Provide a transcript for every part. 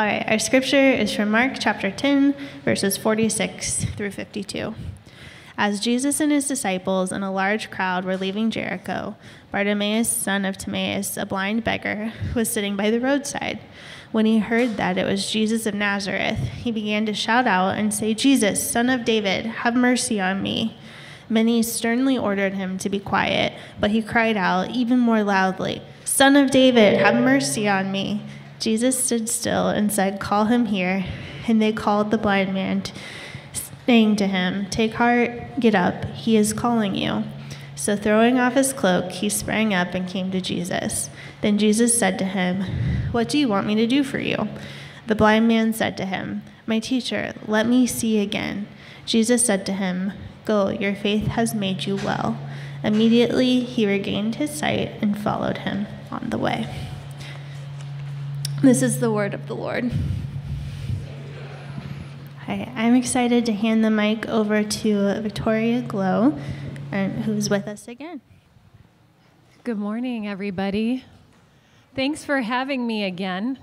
All right, our scripture is from Mark chapter 10, verses 46 through 52. As Jesus and his disciples and a large crowd were leaving Jericho, Bartimaeus, son of Timaeus, a blind beggar, was sitting by the roadside. When he heard that it was Jesus of Nazareth, he began to shout out and say, Jesus, son of David, have mercy on me. Many sternly ordered him to be quiet, but he cried out even more loudly, Son of David, have mercy on me. Jesus stood still and said, Call him here. And they called the blind man, saying to him, Take heart, get up, he is calling you. So throwing off his cloak, he sprang up and came to Jesus. Then Jesus said to him, What do you want me to do for you? The blind man said to him, My teacher, let me see again. Jesus said to him, Go, your faith has made you well. Immediately he regained his sight and followed him on the way. This is the word of the Lord. Hi, I'm excited to hand the mic over to Victoria Gloe, who's with us again. Good morning, everybody. Thanks for having me again.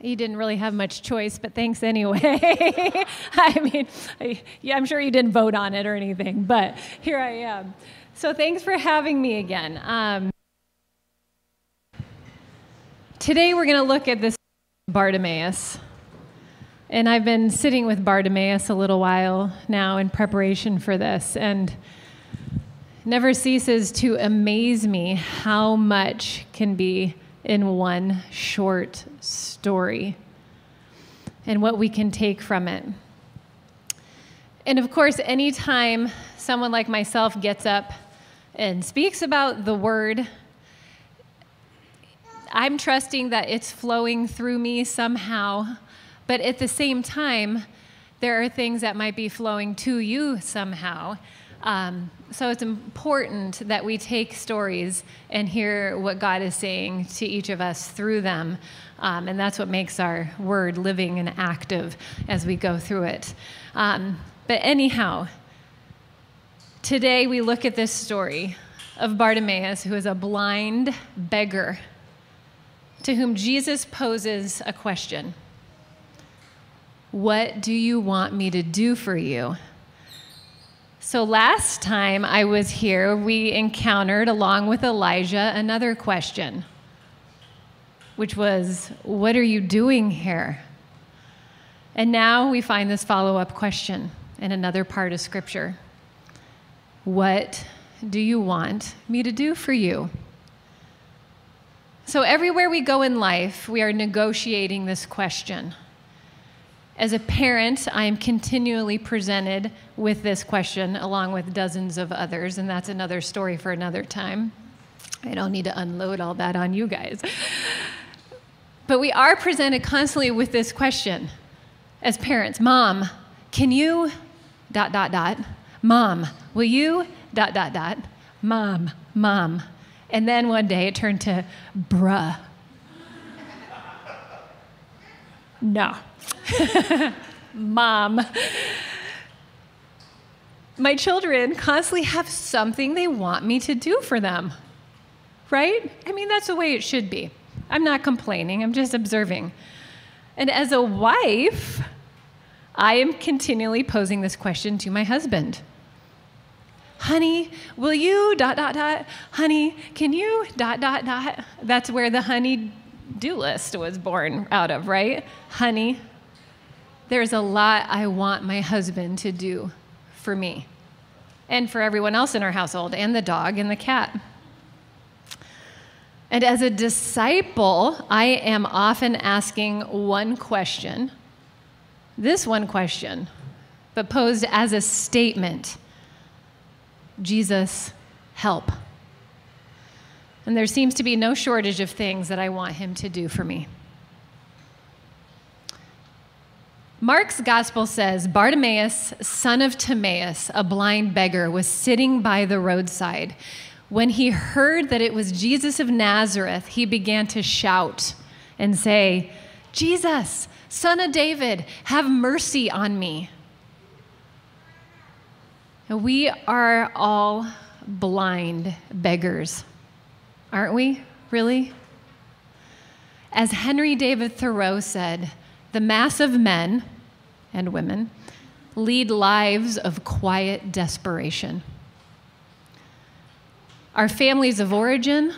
You didn't really have much choice, but thanks anyway. I mean, I, yeah, I'm sure you didn't vote on it or anything, but here I am. So thanks for having me again. Um, Today we're going to look at this Bartimaeus. And I've been sitting with Bartimaeus a little while now in preparation for this, and never ceases to amaze me how much can be in one short story and what we can take from it. And of course, anytime someone like myself gets up and speaks about the word I'm trusting that it's flowing through me somehow. But at the same time, there are things that might be flowing to you somehow. Um, so it's important that we take stories and hear what God is saying to each of us through them. Um, and that's what makes our word living and active as we go through it. Um, but anyhow, today we look at this story of Bartimaeus, who is a blind beggar to whom Jesus poses a question What do you want me to do for you? So, last time I was here, we encountered, along with Elijah, another question, which was, What are you doing here? And now we find this follow up question in another part of Scripture What do you want me to do for you? So, everywhere we go in life, we are negotiating this question. As a parent, I am continually presented with this question along with dozens of others, and that's another story for another time. I don't need to unload all that on you guys. But we are presented constantly with this question as parents Mom, can you dot, dot, dot? Mom, will you dot, dot, dot? Mom, mom. And then one day it turned to bruh. No. Mom. My children constantly have something they want me to do for them, right? I mean, that's the way it should be. I'm not complaining, I'm just observing. And as a wife, I am continually posing this question to my husband honey, will you dot dot dot? Honey, can you dot dot dot? That's where the honey do list was born out of, right? Honey, there's a lot I want my husband to do for me and for everyone else in our household and the dog and the cat. And as a disciple, I am often asking one question, this one question, but posed as a statement Jesus, help. And there seems to be no shortage of things that I want him to do for me. Mark's gospel says Bartimaeus, son of Timaeus, a blind beggar, was sitting by the roadside. When he heard that it was Jesus of Nazareth, he began to shout and say, Jesus, son of David, have mercy on me. We are all blind beggars, aren't we? Really? As Henry David Thoreau said, the mass of men and women lead lives of quiet desperation. Our families of origin,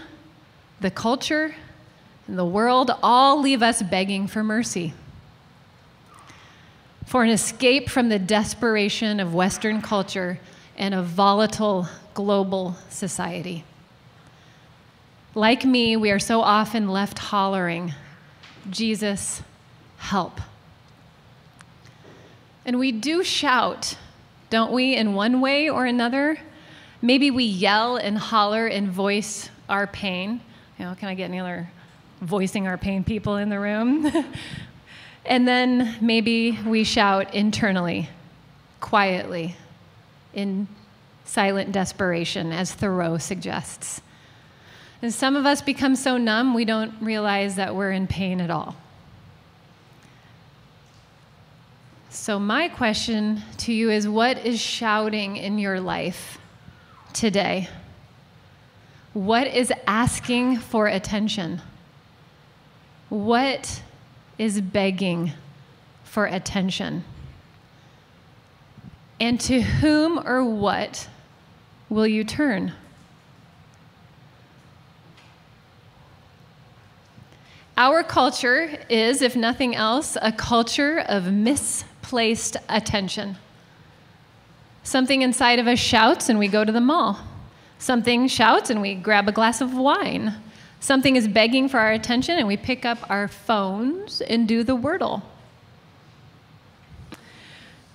the culture, and the world all leave us begging for mercy. For an escape from the desperation of Western culture and a volatile global society. Like me, we are so often left hollering, Jesus, help. And we do shout, don't we, in one way or another? Maybe we yell and holler and voice our pain. You know, can I get any other voicing our pain people in the room? and then maybe we shout internally, quietly, in silent desperation, as Thoreau suggests. And some of us become so numb we don't realize that we're in pain at all. So, my question to you is what is shouting in your life today? What is asking for attention? What is begging for attention? And to whom or what will you turn? Our culture is, if nothing else, a culture of misplaced attention. Something inside of us shouts and we go to the mall. Something shouts and we grab a glass of wine. Something is begging for our attention and we pick up our phones and do the Wordle.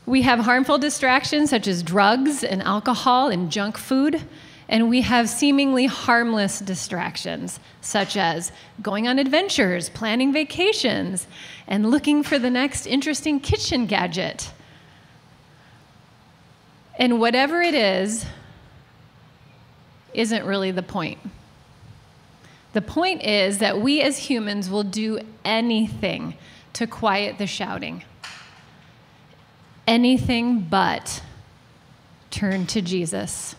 We have harmful distractions such as drugs and alcohol and junk food and we have seemingly harmless distractions, such as going on adventures, planning vacations, and looking for the next interesting kitchen gadget. And whatever it is, isn't really the point. The point is that we as humans will do anything to quiet the shouting. Anything but turn to Jesus.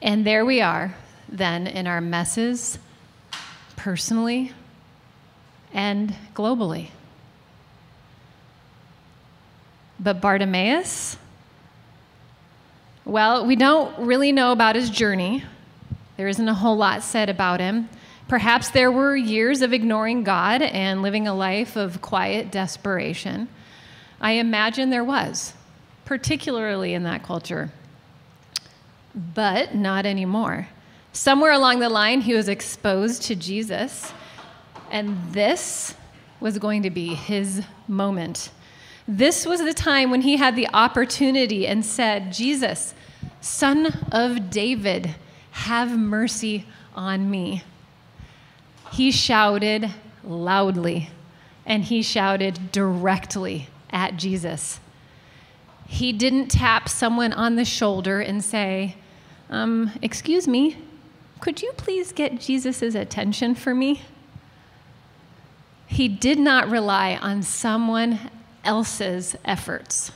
And there we are, then, in our messes, personally and globally. But Bartimaeus, well, we don't really know about his journey. There isn't a whole lot said about him. Perhaps there were years of ignoring God and living a life of quiet desperation. I imagine there was, particularly in that culture but not anymore. Somewhere along the line, he was exposed to Jesus, and this was going to be his moment. This was the time when he had the opportunity and said, Jesus, son of David, have mercy on me. He shouted loudly, and he shouted directly at Jesus. He didn't tap someone on the shoulder and say, um, Excuse me, could you please get Jesus' attention for me? He did not rely on someone else's efforts.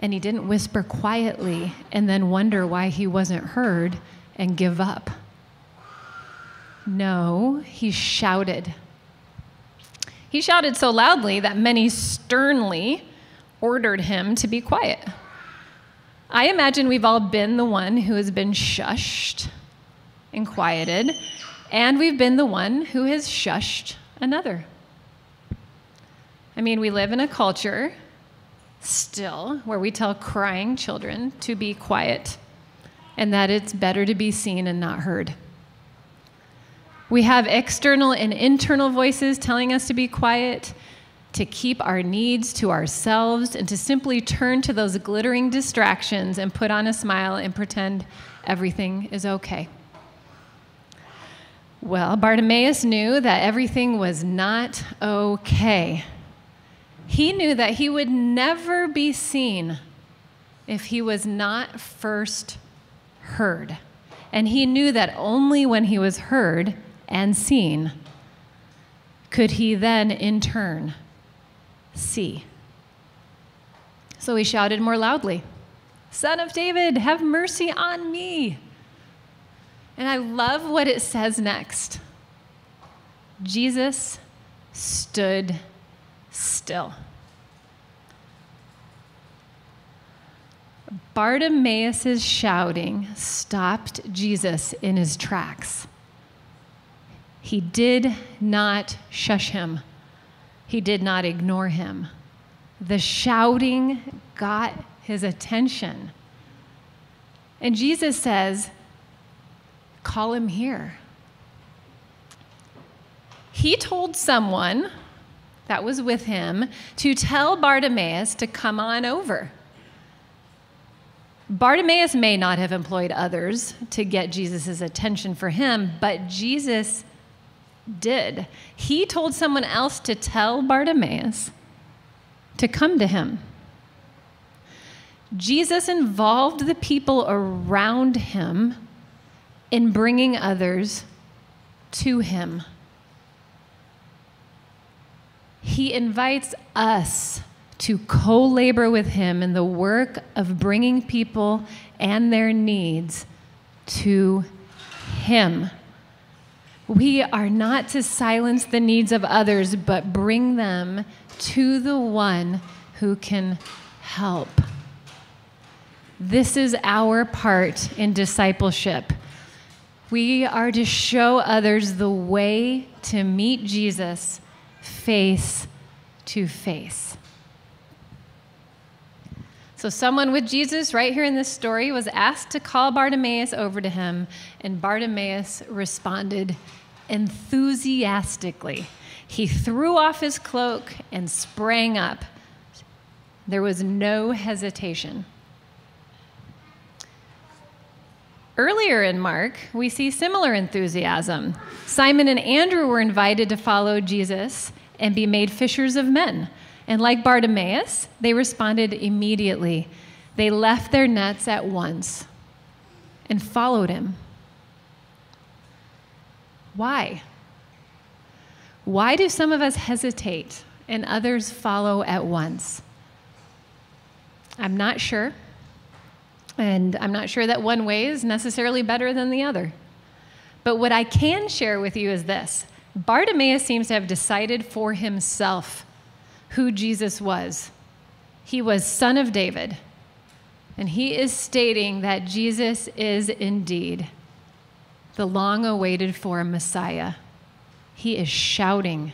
And he didn't whisper quietly and then wonder why he wasn't heard and give up. No, he shouted. He shouted so loudly that many sternly ordered him to be quiet. I imagine we've all been the one who has been shushed and quieted, and we've been the one who has shushed another. I mean, we live in a culture still where we tell crying children to be quiet and that it's better to be seen and not heard. We have external and internal voices telling us to be quiet, to keep our needs to ourselves and to simply turn to those glittering distractions and put on a smile and pretend everything is okay. Well, Bartimaeus knew that everything was not okay. He knew that he would never be seen if he was not first heard. And he knew that only when he was heard and seen could he then, in turn, see. So he shouted more loudly, Son of David, have mercy on me. And I love what it says next. Jesus stood still. Bartimaeus' shouting stopped Jesus in his tracks. He did not shush him, he did not ignore him. The shouting got his attention. And Jesus says, Call him here. He told someone that was with him to tell Bartimaeus to come on over. Bartimaeus may not have employed others to get Jesus' attention for him, but Jesus did. He told someone else to tell Bartimaeus to come to him. Jesus involved the people around him in bringing others to him. He invites us to co labor with Him in the work of bringing people and their needs to Him. We are not to silence the needs of others, but bring them to the one who can help. This is our part in discipleship. We are to show others the way to meet Jesus face to face. So, someone with Jesus, right here in this story, was asked to call Bartimaeus over to him, and Bartimaeus responded enthusiastically. He threw off his cloak and sprang up. There was no hesitation. Earlier in Mark, we see similar enthusiasm. Simon and Andrew were invited to follow Jesus and be made fishers of men. And like Bartimaeus, they responded immediately. They left their nets at once and followed him. Why? Why do some of us hesitate and others follow at once? I'm not sure. And I'm not sure that one way is necessarily better than the other. But what I can share with you is this Bartimaeus seems to have decided for himself who Jesus was. He was Son of David. And he is stating that Jesus is indeed the long awaited for Messiah. He is shouting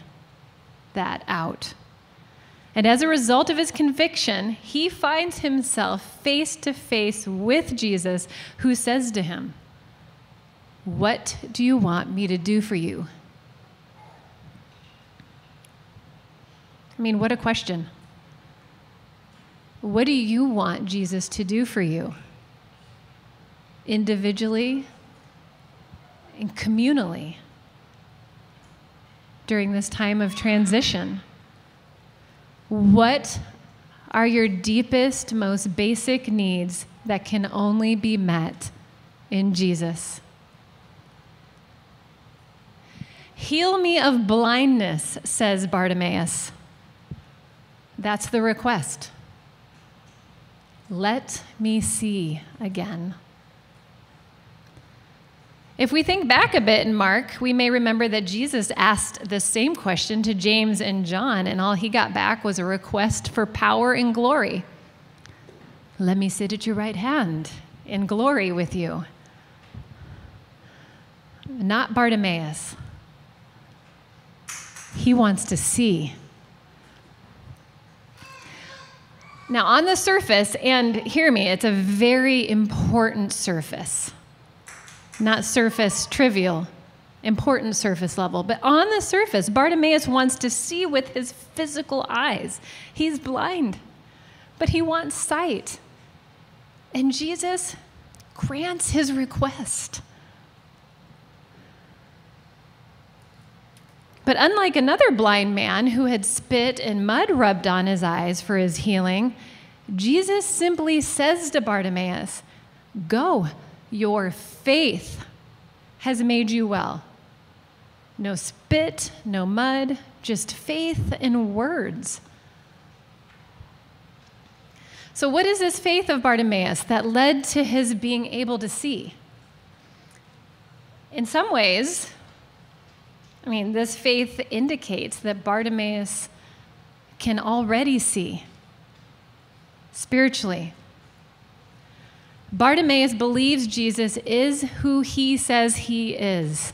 that out. And as a result of his conviction, he finds himself face to face with Jesus, who says to him, What do you want me to do for you? I mean, what a question. What do you want Jesus to do for you? Individually and communally during this time of transition? What are your deepest, most basic needs that can only be met in Jesus? Heal me of blindness, says Bartimaeus. That's the request. Let me see again. If we think back a bit in Mark, we may remember that Jesus asked the same question to James and John, and all he got back was a request for power and glory. Let me sit at your right hand in glory with you. Not Bartimaeus. He wants to see. Now, on the surface, and hear me, it's a very important surface. Not surface trivial, important surface level. But on the surface, Bartimaeus wants to see with his physical eyes. He's blind, but he wants sight. And Jesus grants his request. But unlike another blind man who had spit and mud rubbed on his eyes for his healing, Jesus simply says to Bartimaeus, Go, your faith has made you well. No spit, no mud, just faith in words. So, what is this faith of Bartimaeus that led to his being able to see? In some ways, I mean, this faith indicates that Bartimaeus can already see spiritually. Bartimaeus believes Jesus is who he says he is.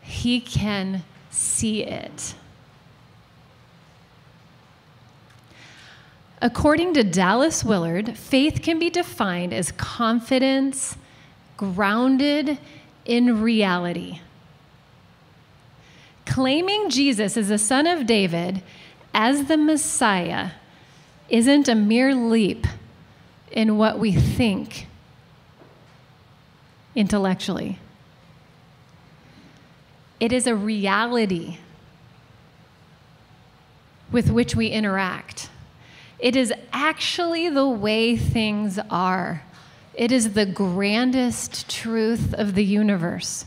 He can see it. According to Dallas Willard, faith can be defined as confidence grounded in reality. Claiming Jesus as the Son of David as the Messiah isn't a mere leap in what we think intellectually, it is a reality with which we interact. It is actually the way things are. It is the grandest truth of the universe.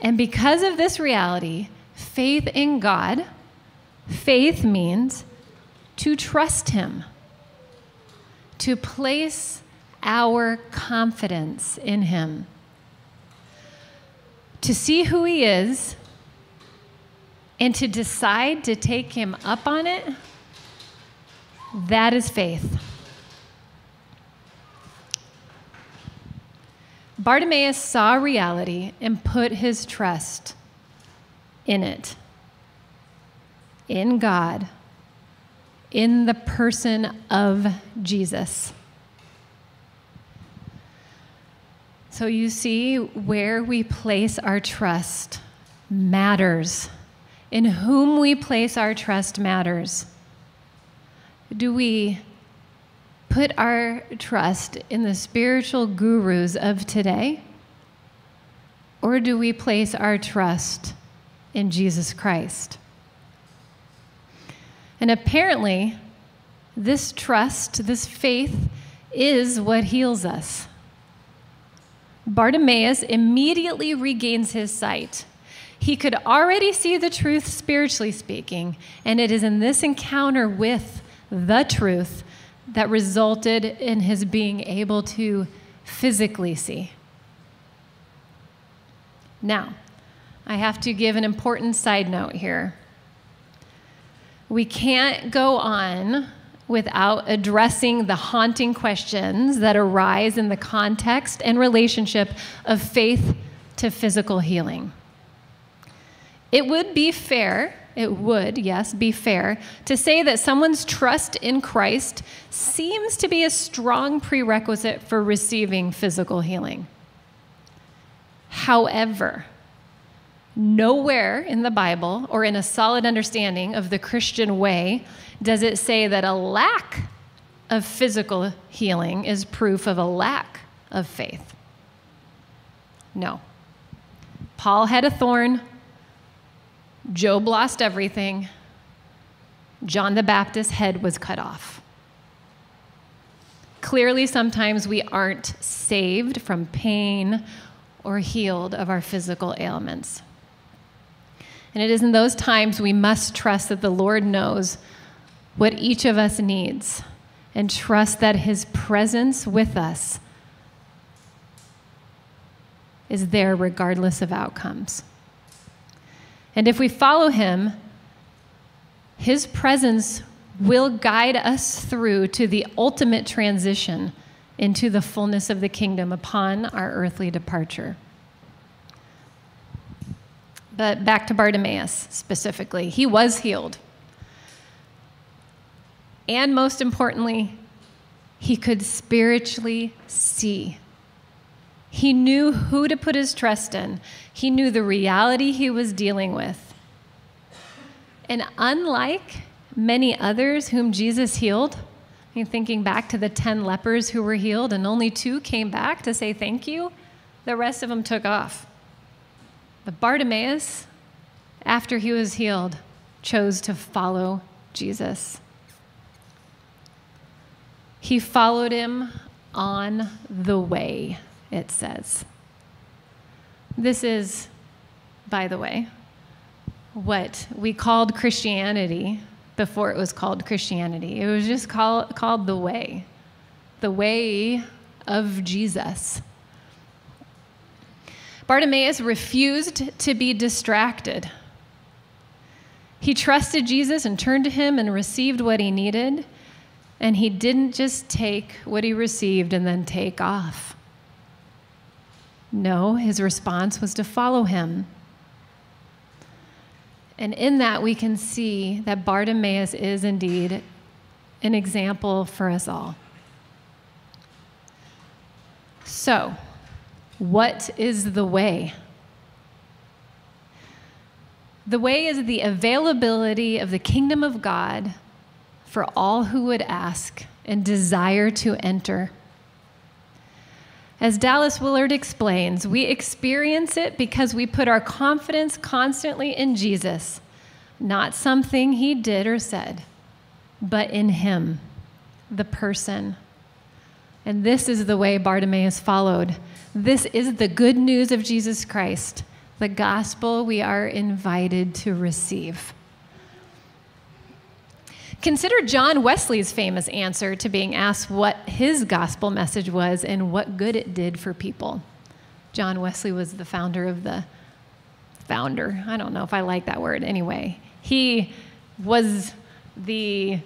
And because of this reality, faith in God, faith means to trust Him, to place our confidence in Him, to see who He is, and to decide to take Him up on it that is faith. Bartimaeus saw reality and put his trust in it, in God, in the person of Jesus. So you see, where we place our trust matters. In whom we place our trust matters. Do we put our trust in the spiritual gurus of today? Or do we place our trust in Jesus Christ? And apparently, this trust, this faith, is what heals us. Bartimaeus immediately regains his sight. He could already see the truth spiritually speaking, and it is in this encounter with the truth that resulted in his being able to physically see. Now, I have to give an important side note here. We can't go on without addressing the haunting questions that arise in the context and relationship of faith to physical healing. It would be fair it would, yes, be fair to say that someone's trust in Christ seems to be a strong prerequisite for receiving physical healing. However, nowhere in the Bible or in a solid understanding of the Christian way does it say that a lack of physical healing is proof of a lack of faith. No. Paul had a thorn, Job lost everything. John the Baptist's head was cut off. Clearly, sometimes we aren't saved from pain or healed of our physical ailments. And it is in those times we must trust that the Lord knows what each of us needs and trust that His presence with us is there regardless of outcomes. And if we follow him, his presence will guide us through to the ultimate transition into the fullness of the kingdom upon our earthly departure. But back to Bartimaeus specifically, he was healed. And most importantly, he could spiritually see. He knew who to put his trust in, he knew the reality he was dealing with. And unlike many others whom Jesus healed, I mean, thinking back to the 10 lepers who were healed and only two came back to say thank you, the rest of them took off. But Bartimaeus, after he was healed, chose to follow Jesus. He followed him on the way it says. This is, by the way, what we called Christianity before it was called Christianity. It was just call, called the way, the way of Jesus. Bartimaeus refused to be distracted. He trusted Jesus and turned to him and received what he needed. And he didn't just take what he received and then take off. No, his response was to follow him. And in that, we can see that Bartimaeus is indeed an example for us all. So, what is the way? The way is the availability of the kingdom of God for all who would ask and desire to enter. As Dallas Willard explains, we experience it because we put our confidence constantly in Jesus, not something he did or said, but in him, the person. And this is the way Bartimaeus followed. This is the good news of Jesus Christ, the gospel we are invited to receive. Consider John Wesley's famous answer to being asked what his gospel message was and what good it did for people. John Wesley was the founder of the founder. I don't know if I like that word. Anyway, he was the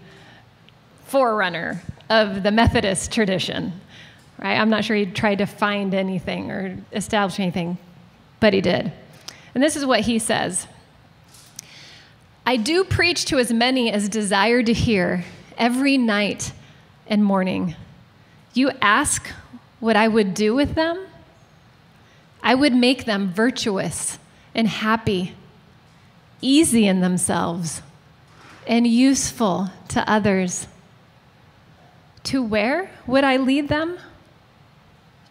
forerunner of the Methodist tradition. Right? I'm not sure he tried to find anything or establish anything, but he did. And this is what he says. I do preach to as many as desire to hear every night and morning. You ask what I would do with them? I would make them virtuous and happy, easy in themselves, and useful to others. To where would I lead them?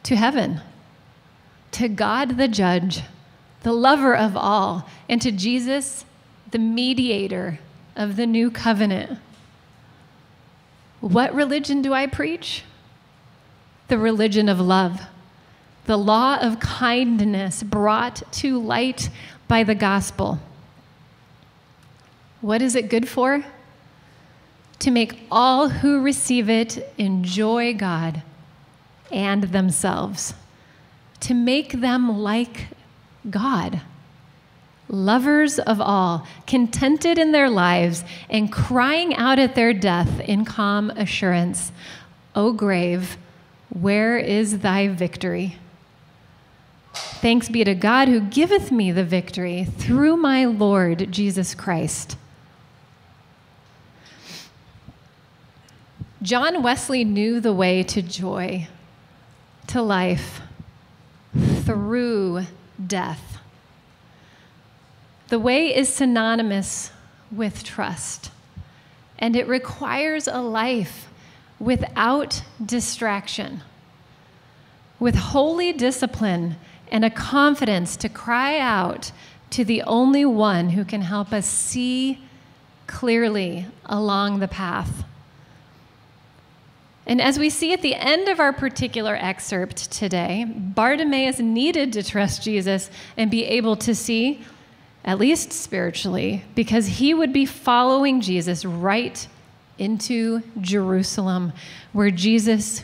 To heaven, to God the judge, the lover of all, and to Jesus the mediator of the new covenant. What religion do I preach? The religion of love, the law of kindness brought to light by the gospel. What is it good for? To make all who receive it enjoy God and themselves, to make them like God lovers of all, contented in their lives, and crying out at their death in calm assurance, O grave, where is thy victory? Thanks be to God who giveth me the victory through my Lord Jesus Christ. John Wesley knew the way to joy, to life, through death. The way is synonymous with trust, and it requires a life without distraction, with holy discipline and a confidence to cry out to the only one who can help us see clearly along the path. And as we see at the end of our particular excerpt today, Bartimaeus needed to trust Jesus and be able to see at least spiritually, because he would be following Jesus right into Jerusalem, where Jesus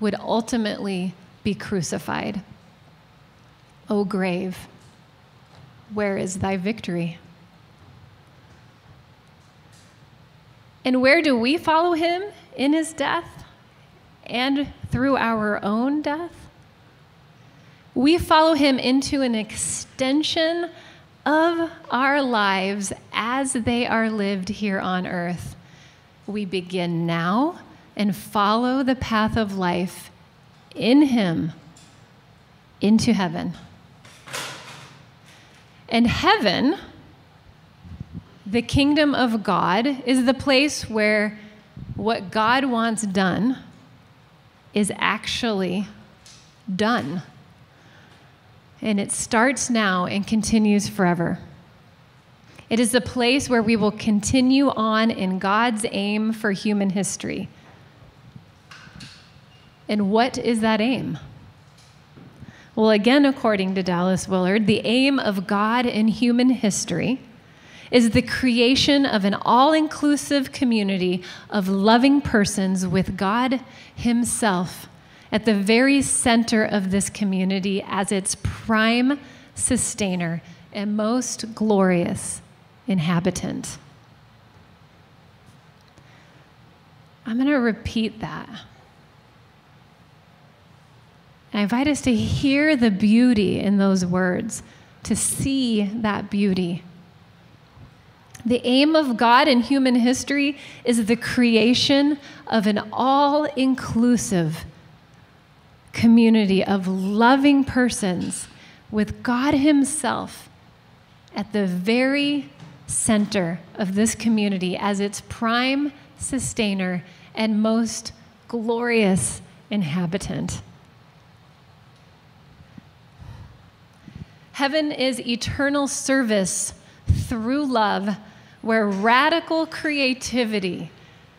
would ultimately be crucified. O grave, where is thy victory? And where do we follow him in his death and through our own death? We follow him into an extension of our lives as they are lived here on earth. We begin now and follow the path of life in Him into heaven. And heaven, the kingdom of God, is the place where what God wants done is actually done and it starts now and continues forever. It is the place where we will continue on in God's aim for human history. And what is that aim? Well, again, according to Dallas Willard, the aim of God in human history is the creation of an all inclusive community of loving persons with God Himself at the very center of this community as its prime sustainer and most glorious inhabitant. I'm going to repeat that. I invite us to hear the beauty in those words, to see that beauty. The aim of God in human history is the creation of an all inclusive community of loving persons with God Himself at the very center of this community as its prime sustainer and most glorious inhabitant. Heaven is eternal service through love, where radical creativity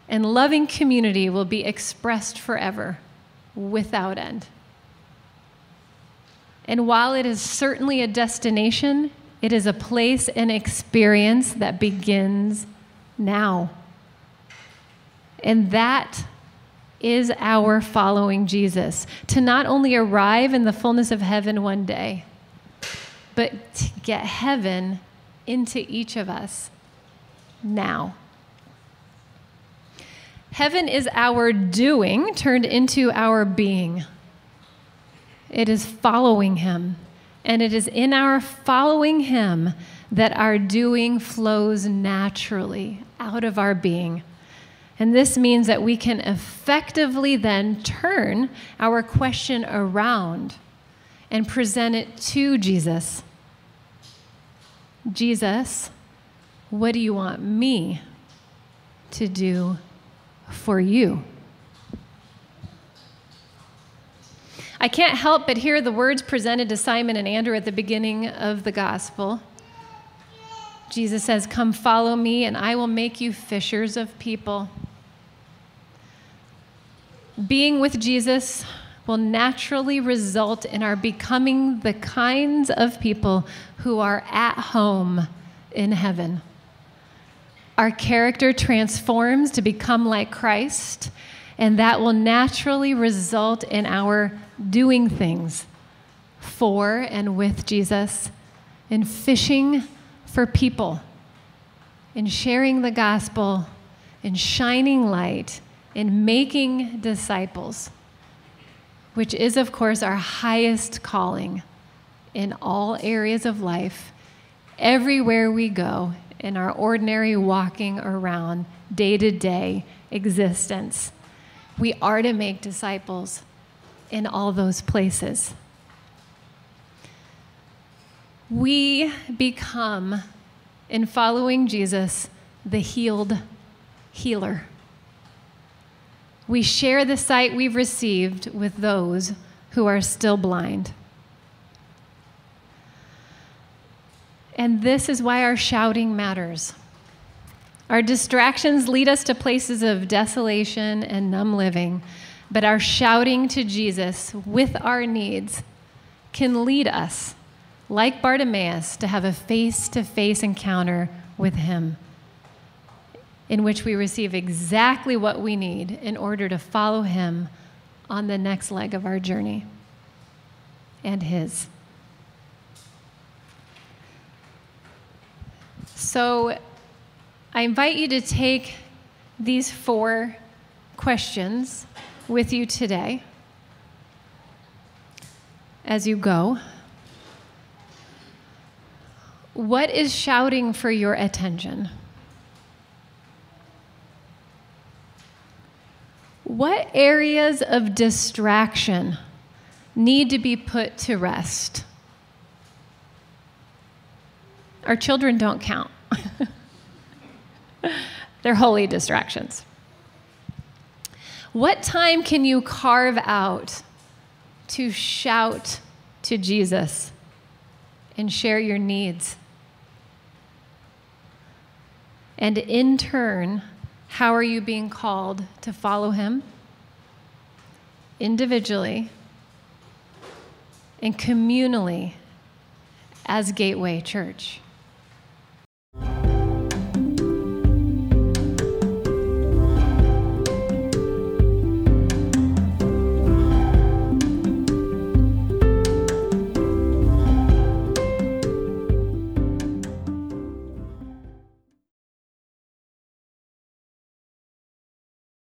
and loving community will be expressed forever without end. And while it is certainly a destination, it is a place and experience that begins now. And that is our following Jesus to not only arrive in the fullness of heaven one day, but to get heaven into each of us now. Heaven is our doing turned into our being. It is following Him. And it is in our following Him that our doing flows naturally out of our being. And this means that we can effectively then turn our question around and present it to Jesus. Jesus, what do you want me to do for you? I can't help but hear the words presented to Simon and Andrew at the beginning of the gospel. Jesus says, Come follow me, and I will make you fishers of people. Being with Jesus will naturally result in our becoming the kinds of people who are at home in heaven. Our character transforms to become like Christ, and that will naturally result in our doing things for and with Jesus, in fishing for people, in sharing the gospel, in shining light, in making disciples which is, of course, our highest calling in all areas of life, everywhere we go, in our ordinary walking around, day to day existence. We are to make disciples in all those places. We become, in following Jesus, the healed healer we share the sight we've received with those who are still blind. And this is why our shouting matters. Our distractions lead us to places of desolation and numb living, but our shouting to Jesus with our needs can lead us, like Bartimaeus, to have a face to face encounter with Him in which we receive exactly what we need in order to follow Him on the next leg of our journey and His. So I invite you to take these four questions with you today as you go. What is shouting for your attention? What areas of distraction need to be put to rest? Our children don't count. They're holy distractions. What time can you carve out to shout to Jesus and share your needs? And in turn, how are you being called to follow Him individually and communally as Gateway Church?